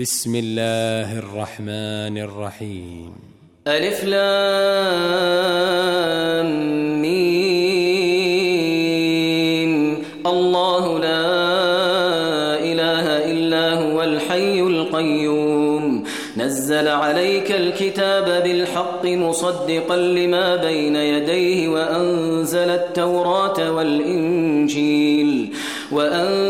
بسم الله الرحمن الرحيم. ألف لام ميم. الله لا إله إلا هو الحي القيوم. نزل عليك الكتاب بالحق مصدقا لما بين يديه وأنزل التوراة والإنجيل. وأنزل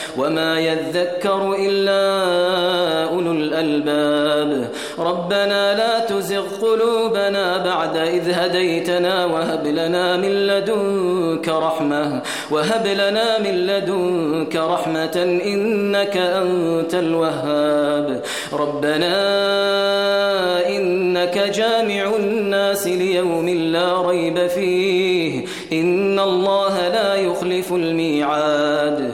وما يذكر إلا أولو الألباب ربنا لا تزغ قلوبنا بعد إذ هديتنا وهب لنا من لدنك رحمة وهب لنا من لدنك رحمة إنك أنت الوهاب ربنا إنك جامع الناس ليوم لا ريب فيه إن الله لا يخلف الميعاد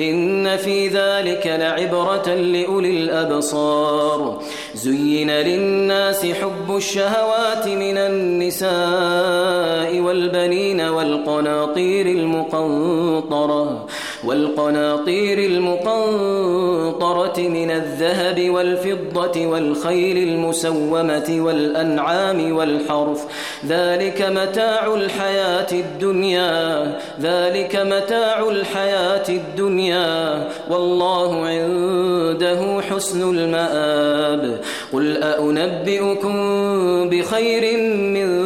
إن في ذلك لعبرة لأولي الأبصار. زين للناس حب الشهوات من النساء والبنين والقناطير المقنطرة. والقناطير المقنطرة من الذهب والفضة والخيل المسومة والأنعام والحرث. ذلك متاع الحياة الدنيا. ذلك متاع الحياة الدنيا. والله عنده حسن المآب. قل أأنبئكم بخير من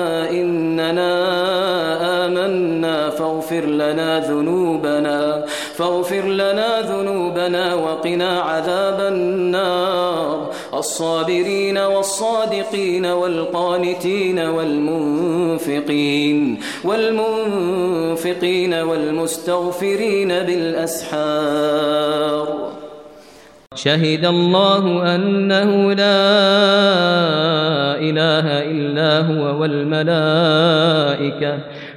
ذنوبنا. فاغفر لنا ذنوبنا وقنا عذاب النار. الصابرين والصادقين والقانتين والمنفقين والمنفقين والمستغفرين بالأسحار. شهد الله أنه لا إله إلا هو والملائكة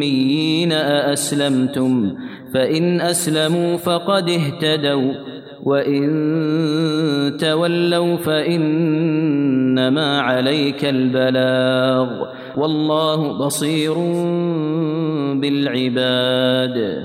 والأميين أأسلمتم؟ فإن أسلموا فقد اهتدوا وإن تولوا فإنما عليك البلاغ والله بصير بالعباد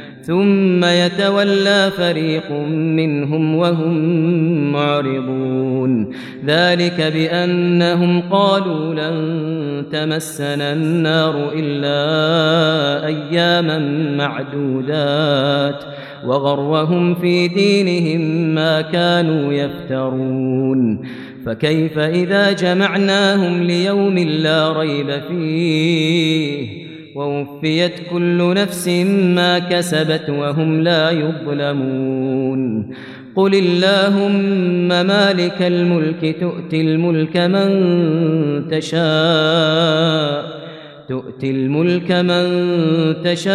ثم يتولى فريق منهم وهم معرضون. ذلك بأنهم قالوا لن تمسنا النار إلا أياما معدودات وغرهم في دينهم ما كانوا يفترون. فكيف إذا جمعناهم ليوم لا ريب فيه؟ ووفيت كل نفس ما كسبت وهم لا يظلمون. قل اللهم مالك الملك تؤتي الملك من تشاء تؤتي الملك من تشاء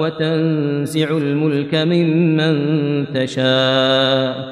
وتنزع الملك ممن تشاء.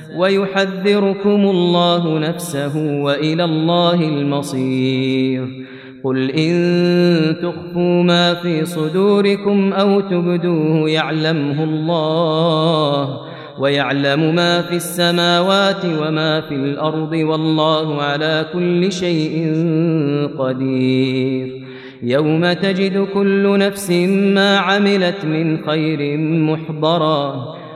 ويحذركم الله نفسه وإلى الله المصير. قل إن تخفوا ما في صدوركم أو تبدوه يعلمه الله ويعلم ما في السماوات وما في الأرض والله على كل شيء قدير. يوم تجد كل نفس ما عملت من خير محضرا.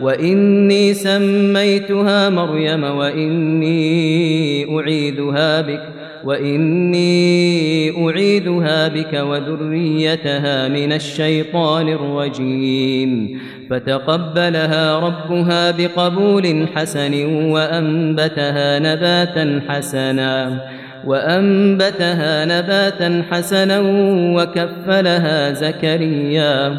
وإني سميتها مريم وإني أعيدها بك وإني أعيدها بك وذريتها من الشيطان الرجيم فتقبلها ربها بقبول حسن وأنبتها نباتا حسنا وأنبتها نباتا حسنا وكفلها زكريا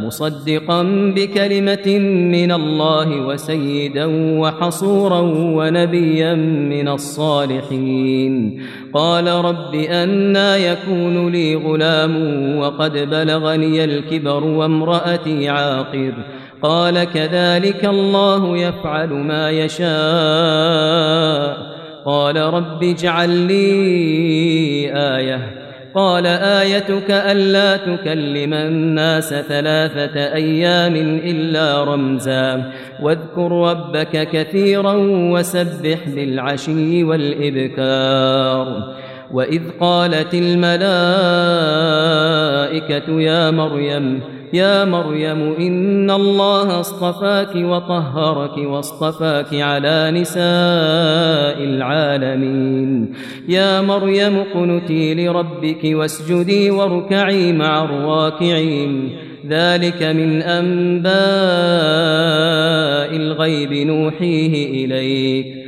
مصدقا بكلمة من الله وسيدا وحصورا ونبيا من الصالحين. قال رب أنا يكون لي غلام وقد بلغني الكبر وامرأتي عاقر. قال كذلك الله يفعل ما يشاء. قال رب اجعل لي آية. قال آيتك ألا تكلم الناس ثلاثة أيام إلا رمزا. واذكر ربك كثيرا وسبح بالعشي والإبكار. وإذ قالت الملائكة يا مريم يا مريم إن الله اصطفاك وطهرك واصطفاك على نساء العالمين. يا مريم قنتي لربك واسجدي واركعي مع الراكعين. ذلك من أنباء الغيب نوحيه إليك.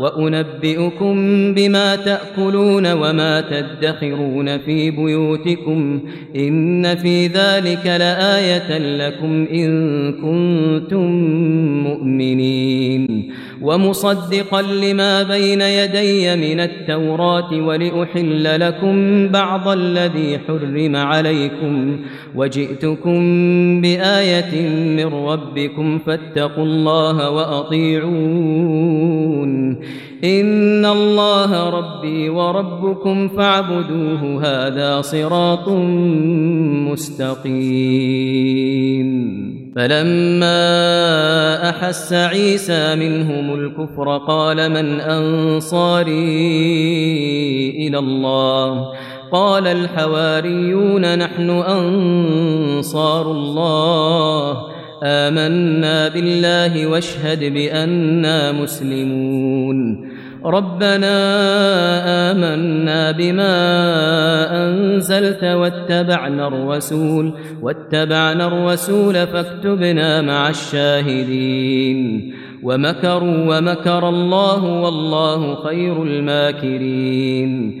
وأنبئكم بما تأكلون وما تدخرون في بيوتكم إن في ذلك لآية لكم إن كنتم مؤمنين. ومصدقا لما بين يدي من التوراة ولأحل لكم بعض الذي حرم عليكم وجئتكم بآية من ربكم فاتقوا الله وأطيعون. إن الله ربي وربكم فاعبدوه هذا صراط مستقيم. فلما أحس عيسى منهم الكفر قال من أنصاري إلى الله؟ قال الحواريون نحن أنصار الله. آمنا بالله واشهد بأننا مسلمون. ربنا آمنا بما أنزلت واتبعنا الرسول واتبعنا الرسول فاكتبنا مع الشاهدين. ومكروا ومكر الله والله خير الماكرين.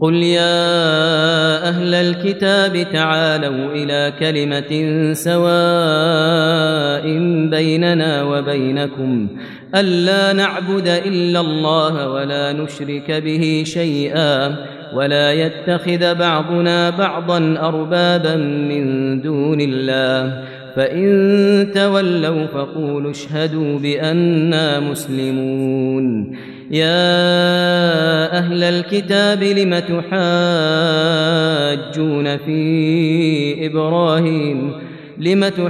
قل يا أهل الكتاب تعالوا إلى كلمة سواء بيننا وبينكم ألا نعبد إلا الله ولا نشرك به شيئا ولا يتخذ بعضنا بعضا أربابا من دون الله فإن تولوا فقولوا اشهدوا بأننا مسلمون يا أهل الكتاب لم تحاجون في إبراهيم؟ لم تحاجون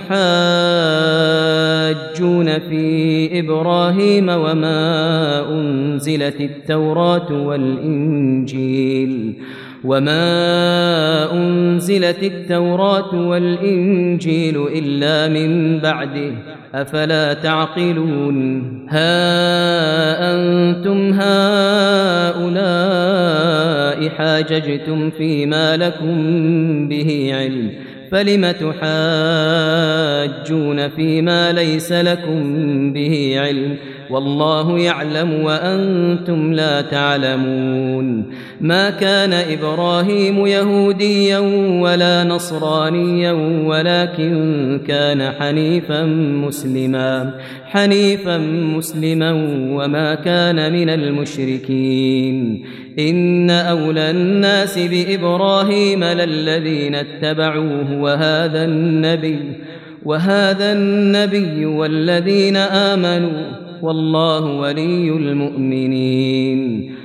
في إبراهيم وما أنزلت التوراة والإنجيل؟ وما أنزلت التوراة والإنجيل إلا من بعده أفلا تعقلون؟ ها أنتم هؤلاء حاججتم فيما لكم به علم فلم تحاجون فيما ليس لكم به علم؟ والله يعلم وأنتم لا تعلمون. ما كان إبراهيم يهوديا ولا نصرانيا ولكن كان حنيفا مسلما. حنيفا مسلما وما كان من المشركين. إن أولى الناس بإبراهيم للذين اتبعوه وهذا النبي وهذا النبي والذين آمنوا. والله ولي المؤمنين.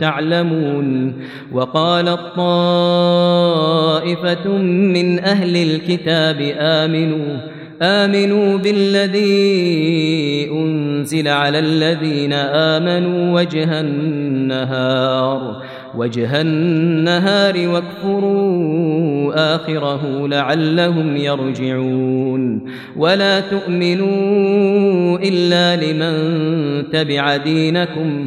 تعلمون وقال الطائفة من أهل الكتاب آمنوا آمنوا بالذي أنزل على الذين آمنوا وجه النهار وجه النهار واكفروا آخره لعلهم يرجعون. ولا تؤمنوا إلا لمن تبع دينكم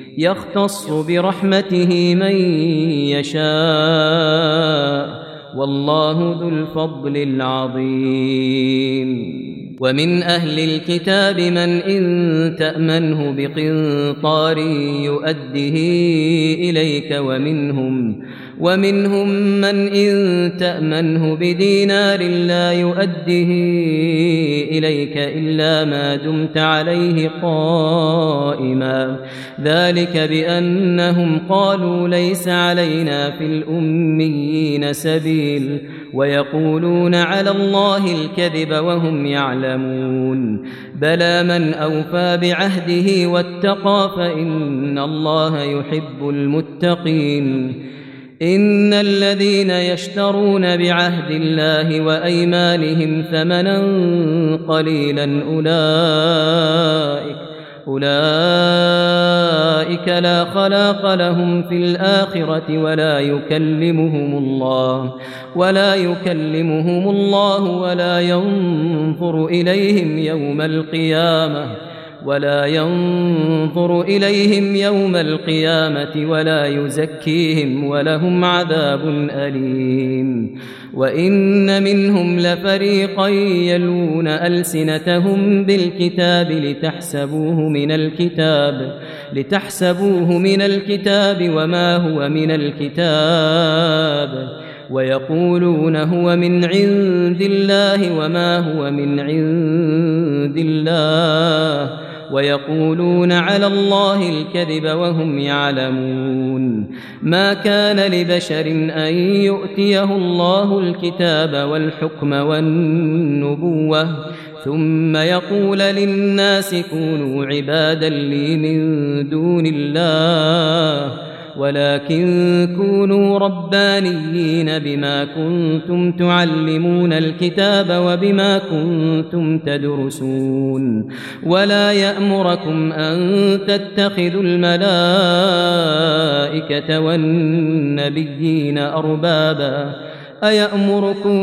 يختص برحمته من يشاء والله ذو الفضل العظيم. ومن أهل الكتاب من إن تأمنه بقنطار يؤده إليك ومنهم ومنهم من إن تأمنه بدينار لا يؤده إليك إلا ما دمت عليه قائما. ذلك بأنهم قالوا ليس علينا في الأميين سبيل ويقولون على الله الكذب وهم يعلمون. بلى من أوفى بعهده واتقى فإن الله يحب المتقين. إن الذين يشترون بعهد الله وأيمانهم ثمنا قليلا أولئك أولئك لا خلاق لهم في الآخرة ولا يكلمهم الله ولا يكلمهم الله ولا ينظر إليهم يوم القيامة. ولا ينظر إليهم يوم القيامة ولا يزكيهم ولهم عذاب أليم. وإن منهم لفريقا يلون ألسنتهم بالكتاب لتحسبوه من الكتاب لتحسبوه من الكتاب وما هو من الكتاب. ويقولون هو من عند الله وما هو من عند الله. ويقولون على الله الكذب وهم يعلمون. ما كان لبشر أن يؤتيه الله الكتاب والحكم والنبوة ثم يقول للناس كونوا عبادا لي من دون الله. ولكن كونوا ربانيين بما كنتم تعلمون الكتاب وبما كنتم تدرسون. ولا يأمركم أن تتخذوا الملائكة والنبيين أربابا. أيأمركم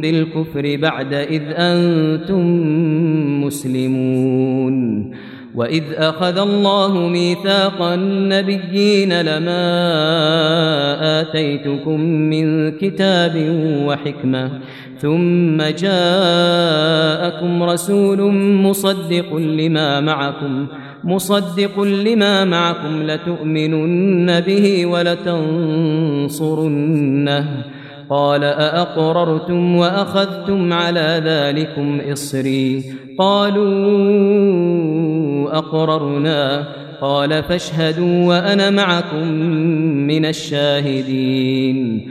بالكفر بعد إذ أنتم مسلمون؟ وإذ أخذ الله ميثاق النبيين لما آتيتكم من كتاب وحكمة ثم جاءكم رسول مصدق لما معكم مصدق لما معكم لتؤمنن به ولتنصرنه قال أأقررتم وأخذتم على ذلكم إصري قالوا أقررنا قال فاشهدوا وأنا معكم من الشاهدين.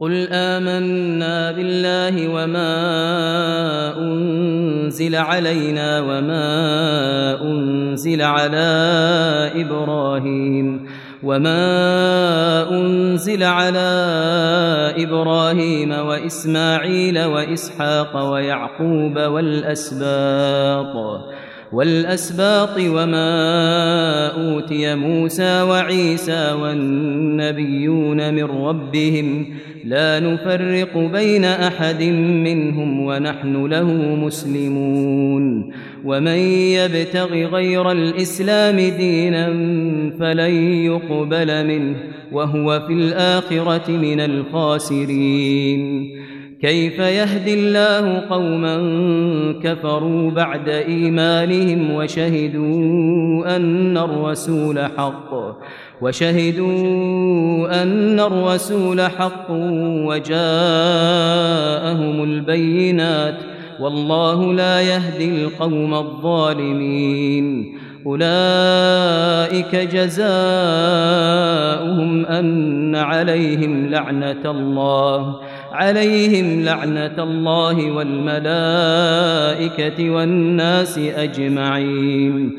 قل آمنا بالله وما أنزل علينا وما أنزل على إبراهيم وما أنزل على إبراهيم وإسماعيل وإسحاق ويعقوب والأسباط والأسباط وما أوتي موسى وعيسى والنبيون من ربهم لا نفرق بين أحد منهم ونحن له مسلمون. ومن يبتغ غير الإسلام دينا فلن يقبل منه وهو في الآخرة من الخاسرين. كيف يهدي الله قوما كفروا بعد إيمانهم وشهدوا أن الرسول حق؟ وشهدوا أن الرسول حق وجاءهم البينات والله لا يهدي القوم الظالمين. أولئك جزاؤهم أن عليهم لعنة الله عليهم لعنة الله والملائكة والناس أجمعين.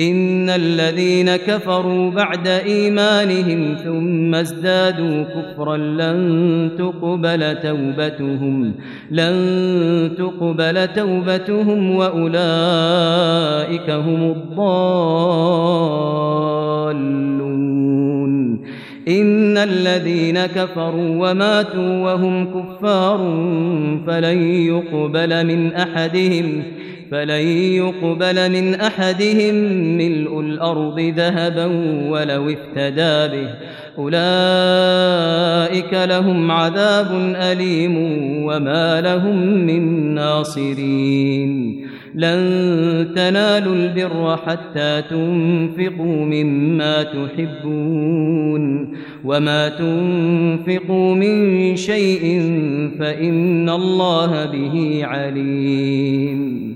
إن الذين كفروا بعد إيمانهم ثم ازدادوا كفرا لن تقبل توبتهم لن تقبل توبتهم وأولئك هم الضالون. إن الذين كفروا وماتوا وهم كفار فلن يقبل من أحدهم فلن يقبل من أحدهم ملء الأرض ذهبا ولو افتدى به أولئك لهم عذاب أليم وما لهم من ناصرين لن تنالوا البر حتى تنفقوا مما تحبون وما تنفقوا من شيء فإن الله به عليم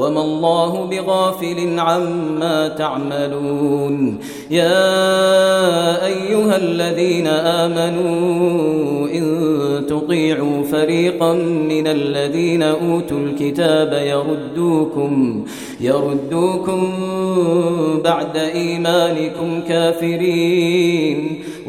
وما الله بغافل عما تعملون. يا أيها الذين آمنوا إن تطيعوا فريقا من الذين أوتوا الكتاب يردوكم يردوكم بعد إيمانكم كافرين.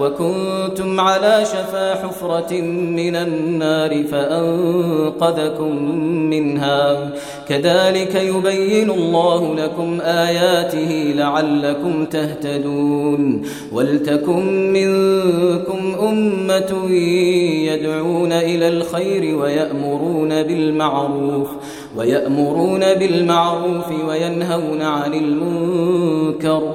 وكنتم على شفا حفرة من النار فأنقذكم منها. كذلك يبين الله لكم آياته لعلكم تهتدون. ولتكن منكم أمة يدعون إلى الخير ويأمرون بالمعروف ويأمرون بالمعروف وينهون عن المنكر.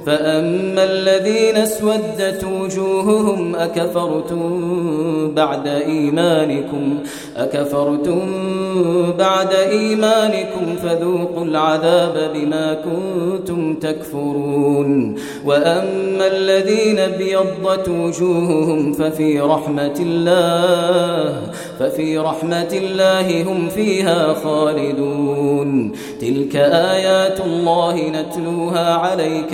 فأما الذين اسودت وجوههم أكفرتم بعد إيمانكم أكفرتم بعد إيمانكم فذوقوا العذاب بما كنتم تكفرون وأما الذين ابيضت وجوههم ففي رحمة الله ففي رحمة الله هم فيها خالدون تلك آيات الله نتلوها عليك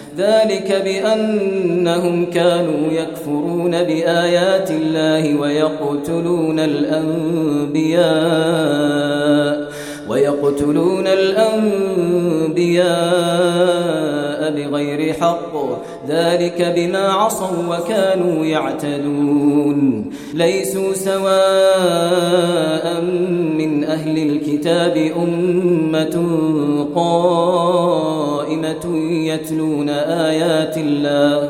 ذلك بأنهم كانوا يكفرون بآيات الله ويقتلون الأنبياء ويقتلون الأنبياء بغير حق. ذلك بما عصوا وكانوا يعتدون. ليسوا سواء من أهل الكتاب أمة قائمة يتلون آيات الله.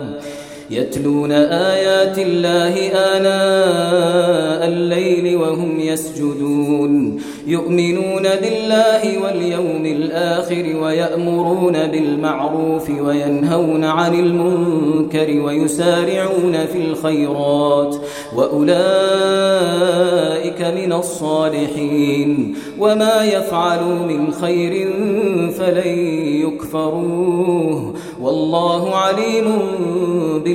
يتلون آيات الله آناء الليل وهم يسجدون. يؤمنون بالله واليوم الآخر ويأمرون بالمعروف وينهون عن المنكر ويسارعون في الخيرات. وأولئك من الصالحين. وما يفعلوا من خير فلن يكفروه. والله عليم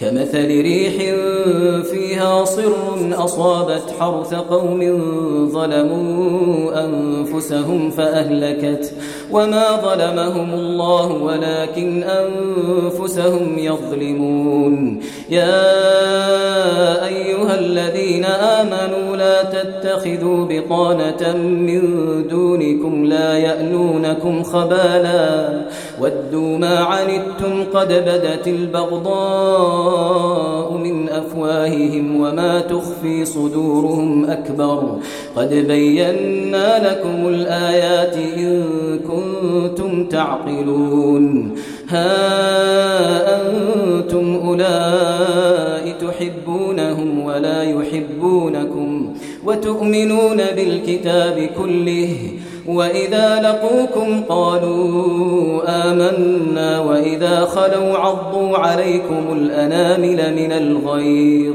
كمثل ريح فيها صر أصابت حرث قوم ظلموا أنفسهم فأهلكت وما ظلمهم الله ولكن أنفسهم يظلمون. يا أيها الذين آمنوا لا تتخذوا بطانة من دونكم لا يألونكم خبالا. ودوا ما عنتم قد بدت البغضاء من أفواههم وما تخفي صدورهم أكبر. قد بينا لكم الآيات إن كنتم تعقلون. ها أنتم أولئك تحبونهم ولا يحبونكم وتؤمنون بالكتاب كله وإذا لقوكم قالوا آمنا وإذا خلوا عضوا عليكم الأنامل من الغيظ.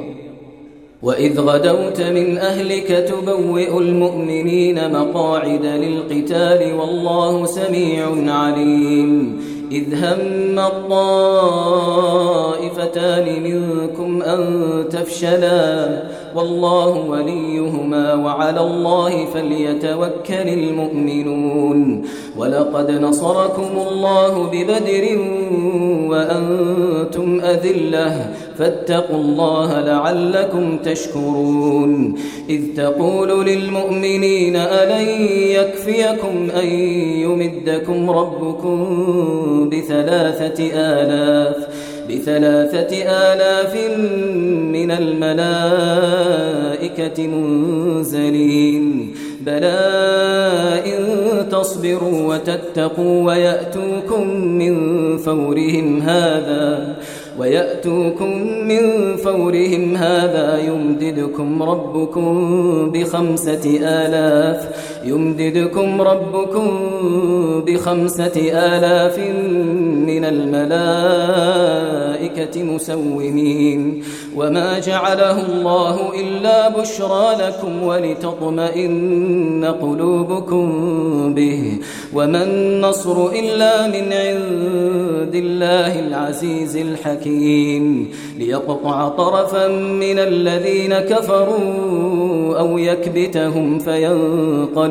وإذ غدوت من أهلك تبوئ المؤمنين مقاعد للقتال والله سميع عليم. إذ هم الطائفتان منكم أن تفشلا والله وليهما وعلى الله فليتوكل المؤمنون. ولقد نصركم الله ببدر وأنتم أذلة فاتقوا الله لعلكم تشكرون. إذ تقول للمؤمنين ألن يكفيكم أن يمدكم ربكم بثلاثة آلاف بثلاثة آلاف من الملائكة منزلين. بلى إن تصبروا وتتقوا ويأتوكم من فورهم هذا. ويأتوكم من فورهم هذا يمددكم ربكم بخمسة آلاف يمددكم ربكم بخمسة آلاف من الملائكة مسومين. وما جعله الله إلا بشرى لكم ولتطمئن قلوبكم به. وما النصر إلا من عند الله العزيز الحكيم. ليقطع طرفا من الذين كفروا أو يكبتهم فينقلبوا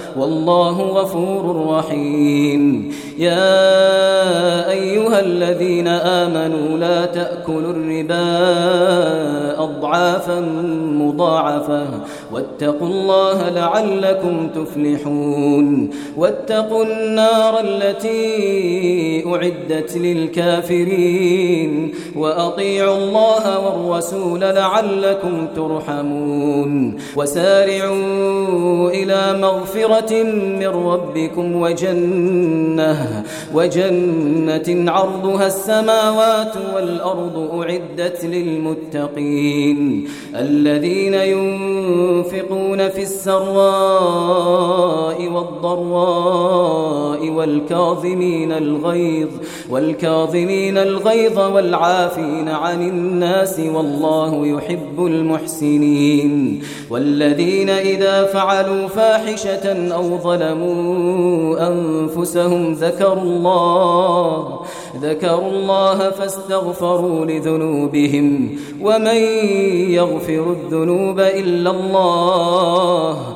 والله غفور رحيم. يا أيها الذين آمنوا لا تأكلوا الربا أضعافا مضاعفة. واتقوا الله لعلكم تفلحون. واتقوا النار التي أعدت للكافرين. وأطيعوا الله والرسول لعلكم ترحمون. وسارعوا إلى مغفرة من ربكم وجنة وجنة عرضها السماوات والأرض أعدت للمتقين. الذين ينفقون في السراء والضراء والكاظمين الغيظ والكاظمين الغيظ والعافين عن الناس والله يحب المحسنين. والذين إذا فعلوا فاحشة أو ظلموا أنفسهم ذكروا الله ذكروا الله فاستغفروا لذنوبهم ومن يغفر الذنوب إلا الله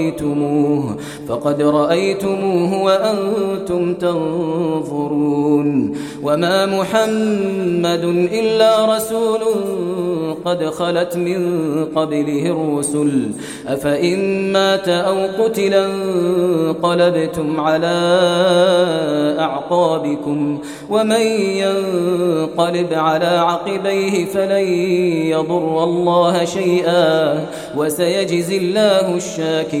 رأيتموه فقد رأيتموه وأنتم تنظرون. وما محمد إلا رسول قد خلت من قبله الرسل. أفإن مات أو قتلا انقلبتم على أعقابكم ومن ينقلب على عقبيه فلن يضر الله شيئا وسيجزي الله الشاكرين.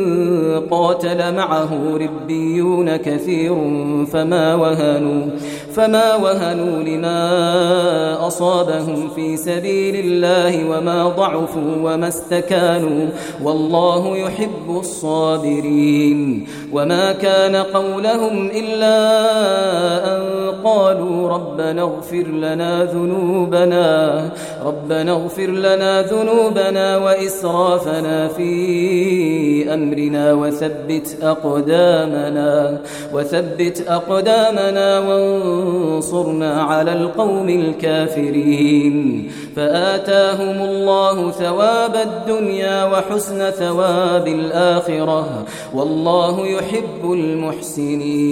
قاتل معه ربيون كثير فما وهنوا فما وهنوا لما أصابهم في سبيل الله وما ضعفوا وما استكانوا والله يحب الصابرين وما كان قولهم إلا أن قالوا ربنا اغفر لنا ذنوبنا ربنا اغفر لنا ذنوبنا وإسرافنا في أمرنا وثبت أقدامنا وثبت أقدامنا وانصرنا على القوم الكافرين. فآتاهم الله ثواب الدنيا وحسن ثواب الآخرة والله يحب المحسنين.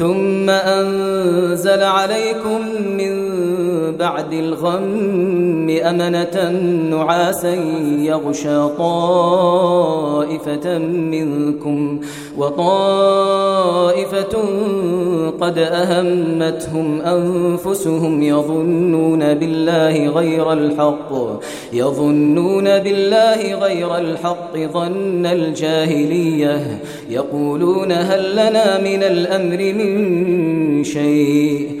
ثم أنزل عليكم من بعد الغم أمنة نعاسا يغشى طائفة منكم وطائفة قد أهمتهم أنفسهم يظنون بالله غير الحق يظنون بالله غير الحق ظن الجاهلية يقولون هل لنا من الأمر من شيء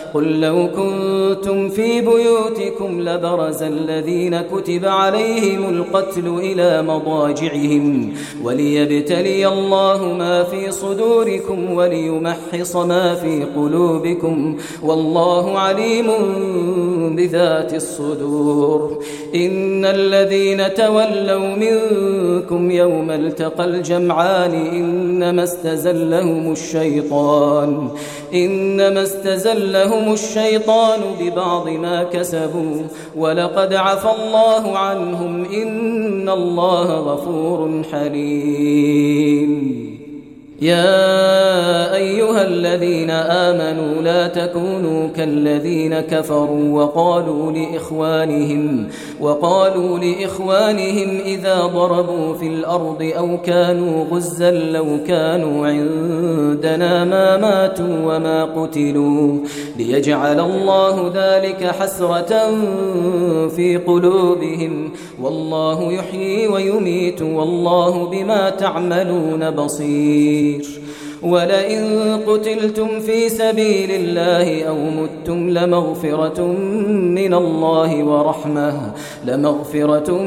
قل لو كنتم في بيوتكم لبرز الذين كتب عليهم القتل إلى مضاجعهم وليبتلي الله ما في صدوركم وليمحص ما في قلوبكم والله عليم بذات الصدور. إن الذين تولوا منكم يوم التقى الجمعان إنما استزلهم الشيطان. إنما استزلهم الشيطان ببعض ما كسبوا ولقد عفى الله عنهم إن الله غفور حليم يا أيها الذين آمنوا لا تكونوا كالذين كفروا وقالوا لإخوانهم وقالوا لإخوانهم إذا ضربوا في الأرض أو كانوا غزا لو كانوا عندنا ما ماتوا وما قتلوا ليجعل الله ذلك حسرة في قلوبهم والله يحيي ويميت والله بما تعملون بصير بصير ولئن قتلتم في سبيل الله أو متم لمغفرة من الله ورحمة لمغفرة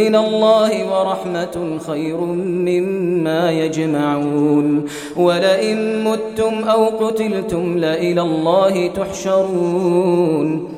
من الله ورحمة خير مما يجمعون. ولئن متم أو قتلتم لإلى الله تحشرون.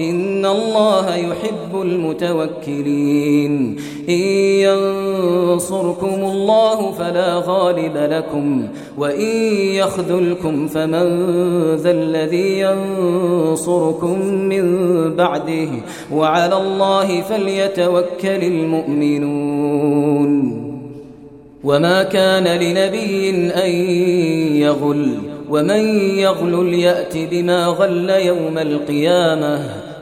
إن الله يحب المتوكلين. إن ينصركم الله فلا غالب لكم وإن يخذلكم فمن ذا الذي ينصركم من بعده. وعلى الله فليتوكل المؤمنون. وما كان لنبي أن يغل ومن يغل يأت بما غل يوم القيامة.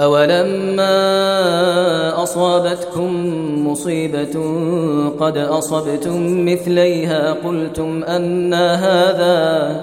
أولما أصابتكم مصيبة قد أصبتم مثليها قلتم أن هذا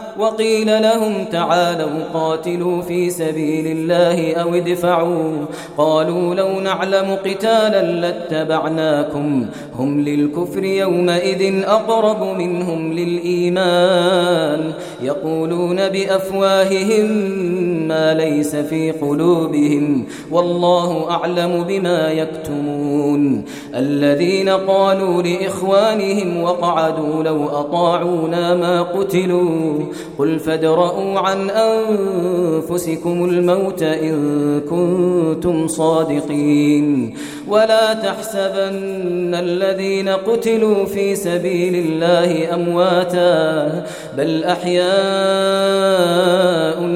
وقيل لهم تعالوا قاتلوا في سبيل الله أو ادفعوا. قالوا لو نعلم قتالا لاتبعناكم. هم للكفر يومئذ أقرب منهم للإيمان. يقولون بأفواههم ما ليس في قلوبهم. والله أعلم بما يكتمون. الذين قالوا لإخوانهم وقعدوا لو أطاعونا ما قتلوا. قل فادرءوا عن أنفسكم الموت إن كنتم صادقين ولا تحسبن الذين قتلوا في سبيل الله أمواتا بل أحياء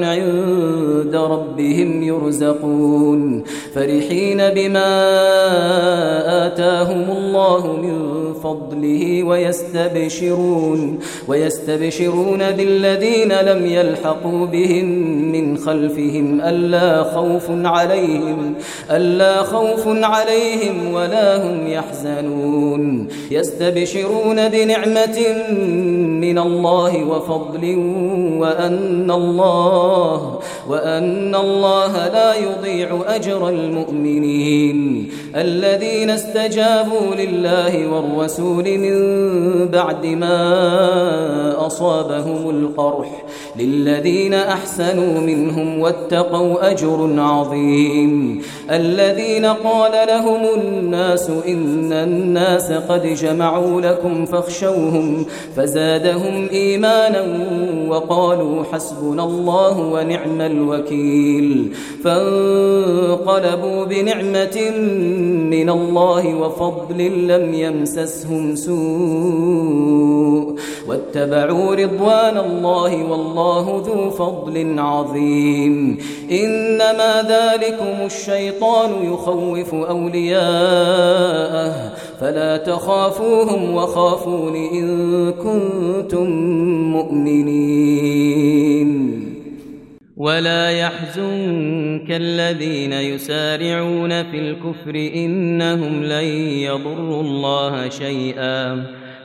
عند ربهم يرزقون فرحين بما آتاهم الله من فضله ويستبشرون ويستبشرون بالذين لم يلحقوا بهم من خلفهم ألا خوف عليهم ألا خوف عليهم ولا هم يحزنون. يستبشرون بنعمة من الله وفضل وأن الله وأن الله لا يضيع أجر المؤمنين. الذين استجابوا لله والرسول من بعد ما أصابهم القرح للذين أحسنوا منهم واتقوا أجر عظيم. الذين قال لهم الناس إن الناس قد جمعوا لكم فاخشوهم فزادهم إيمانا وقالوا حسبنا الله ونعم الوكيل. فانقلبوا بنعمة من الله وفضل لم يمسسهم سوء. واتبعوا رضوان الله والله ذو فضل عظيم. إنما ذلكم الشيطان يخوف أولياءه فلا تخافوهم وخافون إن كنتم مؤمنين. ولا يحزنك الذين يسارعون في الكفر إنهم لن يضروا الله شيئا.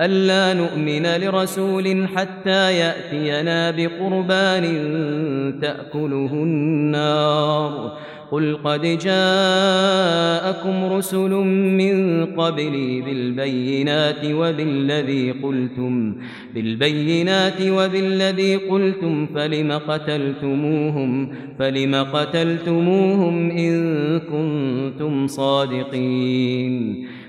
ألا نؤمن لرسول حتى يأتينا بقربان تأكله النار. قل قد جاءكم رسل من قبلي بالبينات وبالذي قلتم بالبينات وبالذي قلتم فلم قتلتموهم؟ فلم قتلتموهم إن كنتم صادقين.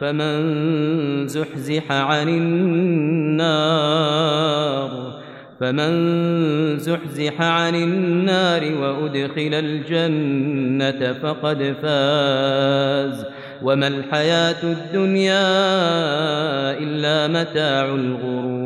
فمن زحزح عن النار فمن زحزح عن النار وأدخل الجنة فقد فاز وما الحياة الدنيا إلا متاع الغرور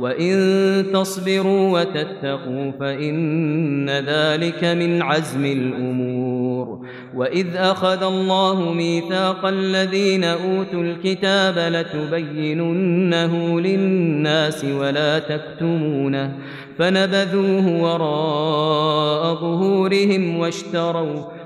وإن تصبروا وتتقوا فإن ذلك من عزم الأمور وإذ أخذ الله ميثاق الذين أوتوا الكتاب لتبيننه للناس ولا تكتمونه فنبذوه وراء ظهورهم واشتروا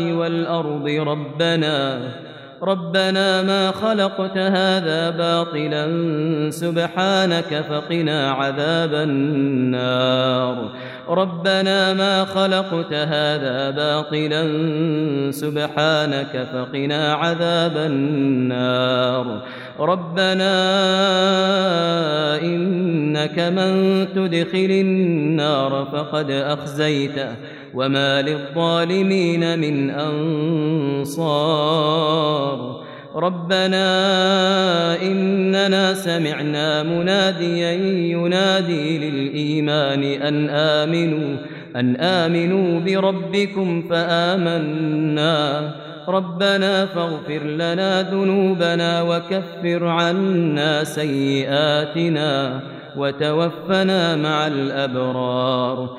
والأرض ربنا ربنا ما خلقت هذا باطلا سبحانك فقنا عذاب النار. ربنا ما خلقت هذا باطلا سبحانك فقنا عذاب النار. ربنا إنك من تدخل النار فقد أخزيته. وما للظالمين من أنصار ربنا إننا سمعنا مناديا ينادي للإيمان أن آمنوا أن آمنوا بربكم فآمنا ربنا فاغفر لنا ذنوبنا وكفر عنا سيئاتنا وتوفنا مع الأبرار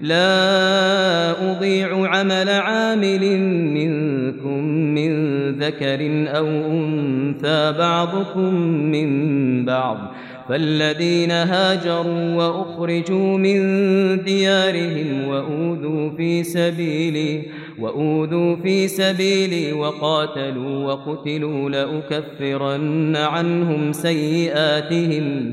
لا أضيع عمل عامل منكم من ذكر أو أنثى بعضكم من بعض فالذين هاجروا وأخرجوا من ديارهم وأوذوا في سبيلي وأوذوا في سبيلي وقاتلوا وقتلوا لأكفرن عنهم سيئاتهم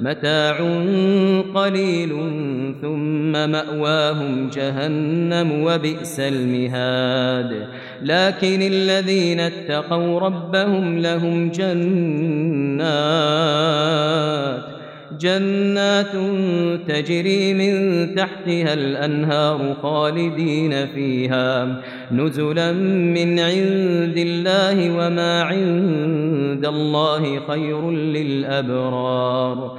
متاع قليل ثم مأواهم جهنم وبئس المهاد. لكن الذين اتقوا ربهم لهم جنات جنات تجري من تحتها الأنهار خالدين فيها. نزلا من عند الله وما عند الله خير للأبرار.